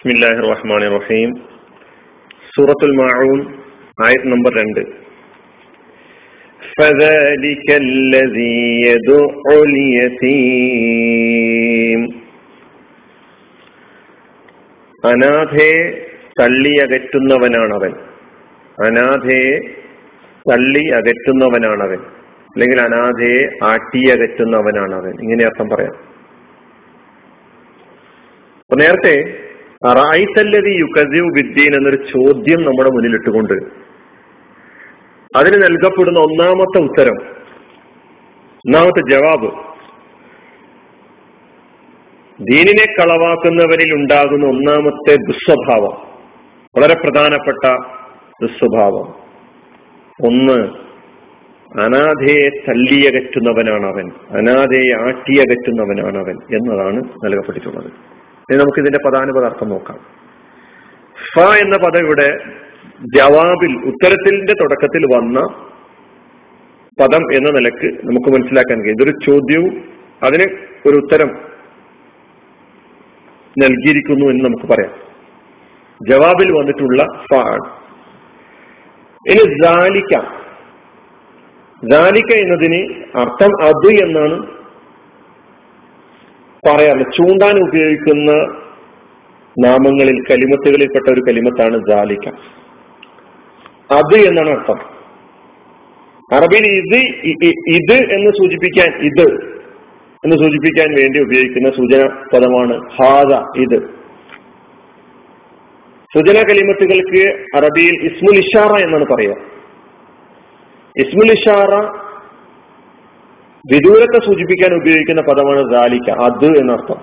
ബിസ്മില്ലാഹിർ റഹ്മാൻ റഹീം സൂറത്തുൽ മാഊൻ ആയത് നമ്പർ രണ്ട് فذلك الذي يدع اليتيم അനാഥയെ തള്ളി അകറ്റുന്നവനാണവൻ അനാഥയെ തള്ളി അകറ്റുന്നവനാണവൻ അല്ലെങ്കിൽ അനാഥയെ ആട്ടി അകറ്റുന്നവനാണവൻ ഇങ്ങനെ അർത്ഥം പറയാം അപ്പൊ നേരത്തെ എന്നൊരു ചോദ്യം നമ്മുടെ മുന്നിലിട്ടുകൊണ്ട് അതിന് നൽകപ്പെടുന്ന ഒന്നാമത്തെ ഉത്തരം ഒന്നാമത്തെ ജവാബ് ദീനിനെ കളവാക്കുന്നവരിൽ ഉണ്ടാകുന്ന ഒന്നാമത്തെ ദുസ്വഭാവം വളരെ പ്രധാനപ്പെട്ട ദുസ്വഭാവം. ഒന്ന് അനാഥയെ തല്ലിയകറ്റുന്നവനാണ് അവൻ അനാഥയെ ആട്ടിയകറ്റുന്നവനാണ് അവൻ എന്നതാണ് നൽകപ്പെട്ടിട്ടുള്ളത്. ഇനി നമുക്ക് ഇതിന്റെ പദാനുപദാർത്ഥം നോക്കാം. ഫ എന്ന പദം ഇവിടെ ജവാബിൽ ഉത്തരത്തിന്റെ തുടക്കത്തിൽ വന്ന പദം എന്ന നിലയ്ക്ക് നമുക്ക് മനസ്സിലാക്കാൻ കഴിയും. ഇതൊരു ചോദ്യവും അതിന് ഒരു ഉത്തരം നൽകിയിരിക്കുന്നു എന്ന് നമുക്ക് പറയാം. ജവാബിൽ വന്നിട്ടുള്ള ഫ ആണ്. ഇനി ജാലിക്ക ജാലിക്ക എന്നതിന് അർത്ഥം അത് എന്നാണ് പറയാറുള്ളത് ചൂണ്ടാൻ ഉപയോഗിക്കുന്ന നാമങ്ങളിൽ കലിമത്തുകളിൽപ്പെട്ട ഒരു കലിമത്താണ് ജാലിക്ക. അത് എന്നാണ് അർത്ഥം. അറബിയിൽ ഇത് ഇത് എന്ന് സൂചിപ്പിക്കാൻ ഇത് എന്ന് സൂചിപ്പിക്കാൻ വേണ്ടി ഉപയോഗിക്കുന്ന സൂചന പദമാണ് ഹാദ ഇത്. സൂചന കലിമത്തുകൾക്ക് അറബിയിൽ ഇസ്മുൽ ഇഷാറ എന്നാണ് പറയുക. ഇസ്മുൽ ഇഷാറ വിദൂരത്തെ സൂചിപ്പിക്കാൻ ഉപയോഗിക്കുന്ന പദമാണ് ദാലിക്ക അത് എന്നർത്ഥം.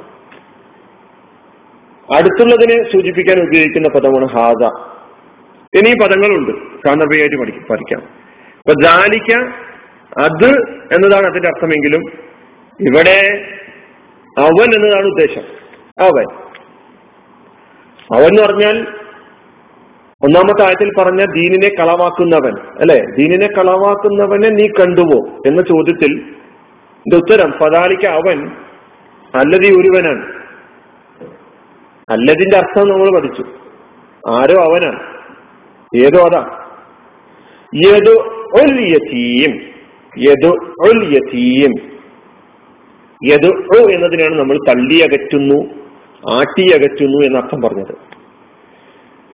അടുത്തുള്ളതിനെ സൂചിപ്പിക്കാൻ ഉപയോഗിക്കുന്ന പദമാണ് ഹാദ. എന്നീ പദങ്ങളുണ്ട്. സാന്ദർഭികമായിട്ട് പഠിക്കും പഠിക്കാം. അപ്പൊ ദാലിക്ക അത് എന്നതാണ് അതിന്റെ അർത്ഥമെങ്കിലും ഇവിടെ അവൻ എന്നതാണ് ഉദ്ദേശം. അവൻ. അവൻ എന്ന് പറഞ്ഞാൽ ഒന്നാമത്തെ ആയത്തിൽ പറഞ്ഞ ദീനിനെ കളവാക്കുന്നവൻ അല്ലെ? ദീനിനെ കളവാക്കുന്നവനെ നീ കണ്ടുവോ എന്ന ചോദ്യത്തിൽ ഉത്തരം പതാലിക്ക അവൻ അല്ലതി ഒരുവനാണ്. അല്ലതിന്റെ അർത്ഥം നമ്മൾ പഠിച്ചു. ആരോ അവനാണ്. ഏതോ അതാ. യതീം. യദു ഉൽ യതീം. യദു എന്നതിനാണ് നമ്മൾ തള്ളി അകറ്റുന്നു ആട്ടി അകറ്റുന്നു എന്നർത്ഥം പറഞ്ഞത്.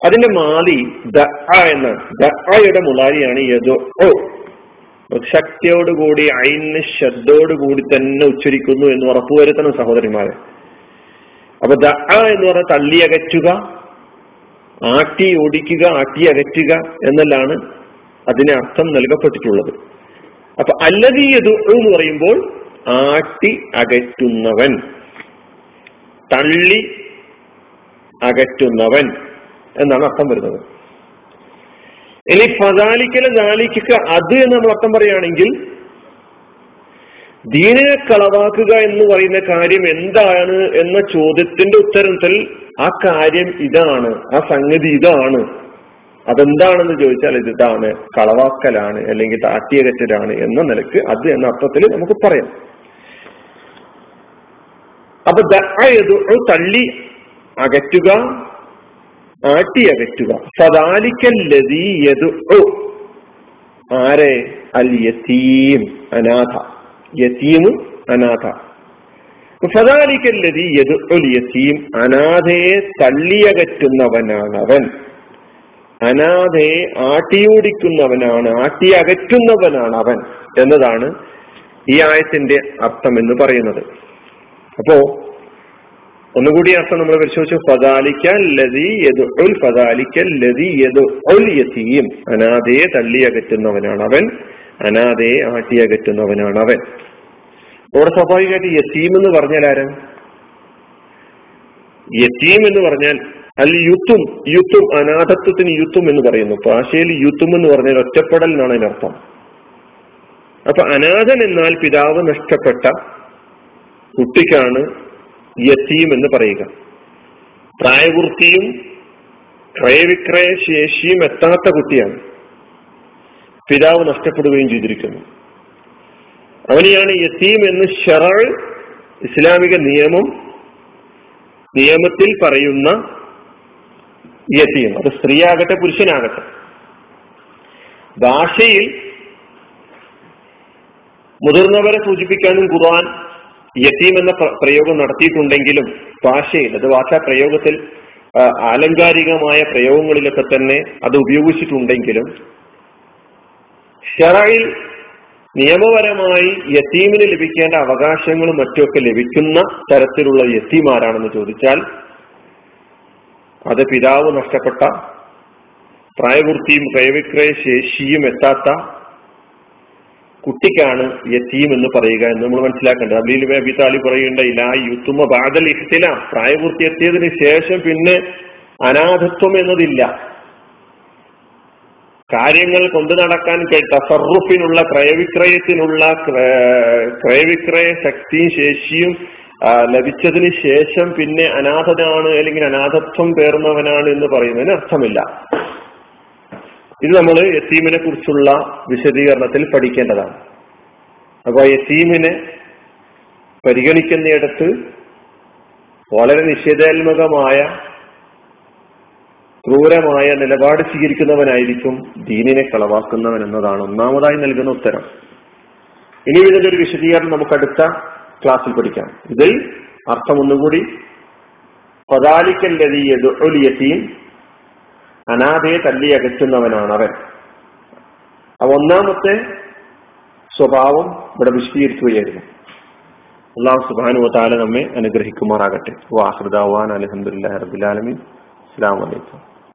അതിന്റെ മാലി ദ എന്നാണ്. ദയുടെ മുലാരിയാണ് യദു ശക്തിയോടുകൂടി അയിന് ശ്രദ്ധയോടുകൂടി തന്നെ ഉച്ചരിക്കുന്നു എന്ന് ഉറപ്പുവരുത്തണം സഹോദരിമാരെ. അപ്പൊ ദ എന്ന് പറഞ്ഞ തള്ളി അകറ്റുക ആട്ടി ഓടിക്കുക ആട്ടി അകറ്റുക എന്നല്ലാണ് അതിന് അർത്ഥം നൽകപ്പെട്ടിട്ടുള്ളത്. അപ്പൊ അല്ലതീ എന്ന് പറയുമ്പോൾ ആട്ടി അകറ്റുന്നവൻ തള്ളി അകറ്റുന്നവൻ എന്നാണ് അർത്ഥം വരുന്നത്. ഇനി ഫതാലിക്കല ജാലിക്കുക അത് എന്ന് നമ്മൾ അർത്ഥം പറയുകയാണെങ്കിൽ ദീനിനെ കളവാക്കുക എന്ന് പറയുന്ന കാര്യം എന്താണ് എന്ന ചോദ്യത്തിന്റെ ഉത്തരത്തിൽ ആ കാര്യം ഇതാണ് ആ സംഗതി ഇതാണ്. അതെന്താണെന്ന് ചോദിച്ചാൽ ഇത് ഇതാണ് കളവാക്കലാണ് അല്ലെങ്കിൽ താട്ടിയകറ്റലാണ് എന്ന നിലയ്ക്ക് അത് എന്ന അർത്ഥത്തിൽ നമുക്ക് പറയാം. അപ്പൊ തള്ളി അകറ്റുക ആട്ടി അകറ്റുക സദാലിക്കല്ലതി യതു ആരെ? അൽ യതീം അനാഥ. യതീം അനാഥ. സദാലിക്കല്ലതി യതു ഉൽ യതീം അനാഥയെ തള്ളിയകറ്റുന്നവനാണ് അവൻ അനാഥയെ ആട്ടിയോടിക്കുന്നവനാണ് ആട്ടി അകറ്റുന്നവനാണ് അവൻ എന്നതാണ് ഈ ആയത്തിന്റെ അർത്ഥം എന്ന് പറയുന്നത്. അപ്പോ ഒന്നുകൂടി അർത്ഥം നമ്മൾ പരിശോധിച്ചു. ഫദാലിക്കല്ലതി യദുൽ ലതി യദുൽ യതീം. അനാഥയെ തള്ളി അകറ്റുന്നവനാണ് അവൻ. അനാഥയെ ആട്ടി അകറ്റുന്നവനാണ് അവൻ. അവിടെ സ്വാഭാവികമായിട്ട് യസീം എന്ന് പറഞ്ഞാൽ ആരാ? യസീം എന്ന് പറഞ്ഞാൽ അൽ യുത്തും യുത്തും അനാഥത്വത്തിന് യുത്തും എന്ന് പറയുന്നു. ഭാഷയിൽ യുത്തും എന്ന് പറഞ്ഞാൽ ഒറ്റപ്പെടൽ എന്നാണ് അതിനർത്ഥം അപ്പൊ അനാഥൻ എന്നാൽ പിതാവ് നഷ്ടപ്പെട്ട കുട്ടിക്കാണ് യത്തീം എന്ന് പറയുക. പ്രായപൂർത്തിയും ക്രയവിക്രയ ശേഷിയും എത്താത്ത കുട്ടിയാണ്. പിതാവ് നഷ്ടപ്പെടുകയും ചെയ്തിരിക്കുന്നു. അവനെയാണ് യസീം എന്ന് ഷെറൾ ഇസ്ലാമിക നിയമം നിയമത്തിൽ പറയുന്ന യസീം അത് സ്ത്രീയാകട്ടെ പുരുഷനാകട്ടെ. ഭാഷയിൽ മുതിർന്നവരെ സൂചിപ്പിക്കാനും ഖുർആൻ യത്തീം എന്ന പ്രയോഗം നടത്തിയിട്ടുണ്ടെങ്കിലും ഭാഷയിൽ അത് ഭാഷാ പ്രയോഗത്തിൽ ആലങ്കാരികമായ പ്രയോഗങ്ങളിലൊക്കെ തന്നെ അത് ഉപയോഗിച്ചിട്ടുണ്ടെങ്കിലും ഷറയിൽ നിയമപരമായി യത്തീമിന് ലഭിക്കേണ്ട അവകാശങ്ങളും മറ്റുമൊക്കെ ലഭിക്കുന്ന തരത്തിലുള്ള യത്തീമാരാണെന്ന് ചോദിച്ചാൽ അത് പിതാവ് നഷ്ടപ്പെട്ട പ്രായപൂർത്തിയും ക്രയവിക്രയ ശേഷിയും എത്താത്ത കുട്ടിക്കാണ് യത്തീം എന്ന് പറയുക എന്ന് നമ്മൾ മനസ്സിലാക്കേണ്ടത്. അബ്ദീൽ അബി താലി പറയുണ്ടായില്ല യുത്തുമ ബാദൽ ഇഹ്തില. പ്രായപൂർത്തി എത്തിയതിന് ശേഷം പിന്നെ അനാഥത്വം എന്നതില്ല. കാര്യങ്ങൾ കൊണ്ടു നടക്കാൻ തസറുഫിനുള്ള ക്രയവിക്രയത്തിനുള്ള ക്രയവിക്രയ ശക്തിയും ശേഷിയും ലഭിച്ചതിന് ശേഷം പിന്നെ അനാഥനാണ് അല്ലെങ്കിൽ അനാഥത്വം പേർന്നവനാണ് എന്ന് പറയുന്നതിന് അർത്ഥമില്ല. ഇത് നമ്മൾ യത്തീമിനെ കുറിച്ചുള്ള വിശദീകരണത്തിൽ പഠിക്കേണ്ടതാണ്. അപ്പൊ യത്തീമിനെ പരിഗണിക്കുന്നിടത്ത് വളരെ നിഷേധാത്മകമായ ക്രൂരമായ നിലപാട് സ്വീകരിക്കുന്നവനായിരിക്കും ദീനിനെ കളവാക്കുന്നവൻ എന്നതാണ് ഒന്നാമതായി നൽകുന്ന ഉത്തരം. ഇനി ഇതിന്റെ ഒരു വിശദീകരണം നമുക്ക് അടുത്ത ക്ലാസ്സിൽ പഠിക്കാം. ഇതിൽ അർത്ഥം ഒന്നുകൂടി പതാലിക്കല്ലതി യതീം അനാഥയെ തല്ലി അകറ്റുന്നവനാണ് അവൻ ഒന്നാമത്തെ സ്വഭാവം ഇവിടെ വിശദീകരിക്കുകയായിരുന്നു. അള്ളാഹു സുബാനു താല നമ്മെ അനുഗ്രഹിക്കുമാറാകട്ടെ. അലഹമുല്ലാ റബുലാലമി അസ്സാം വലൈക്കും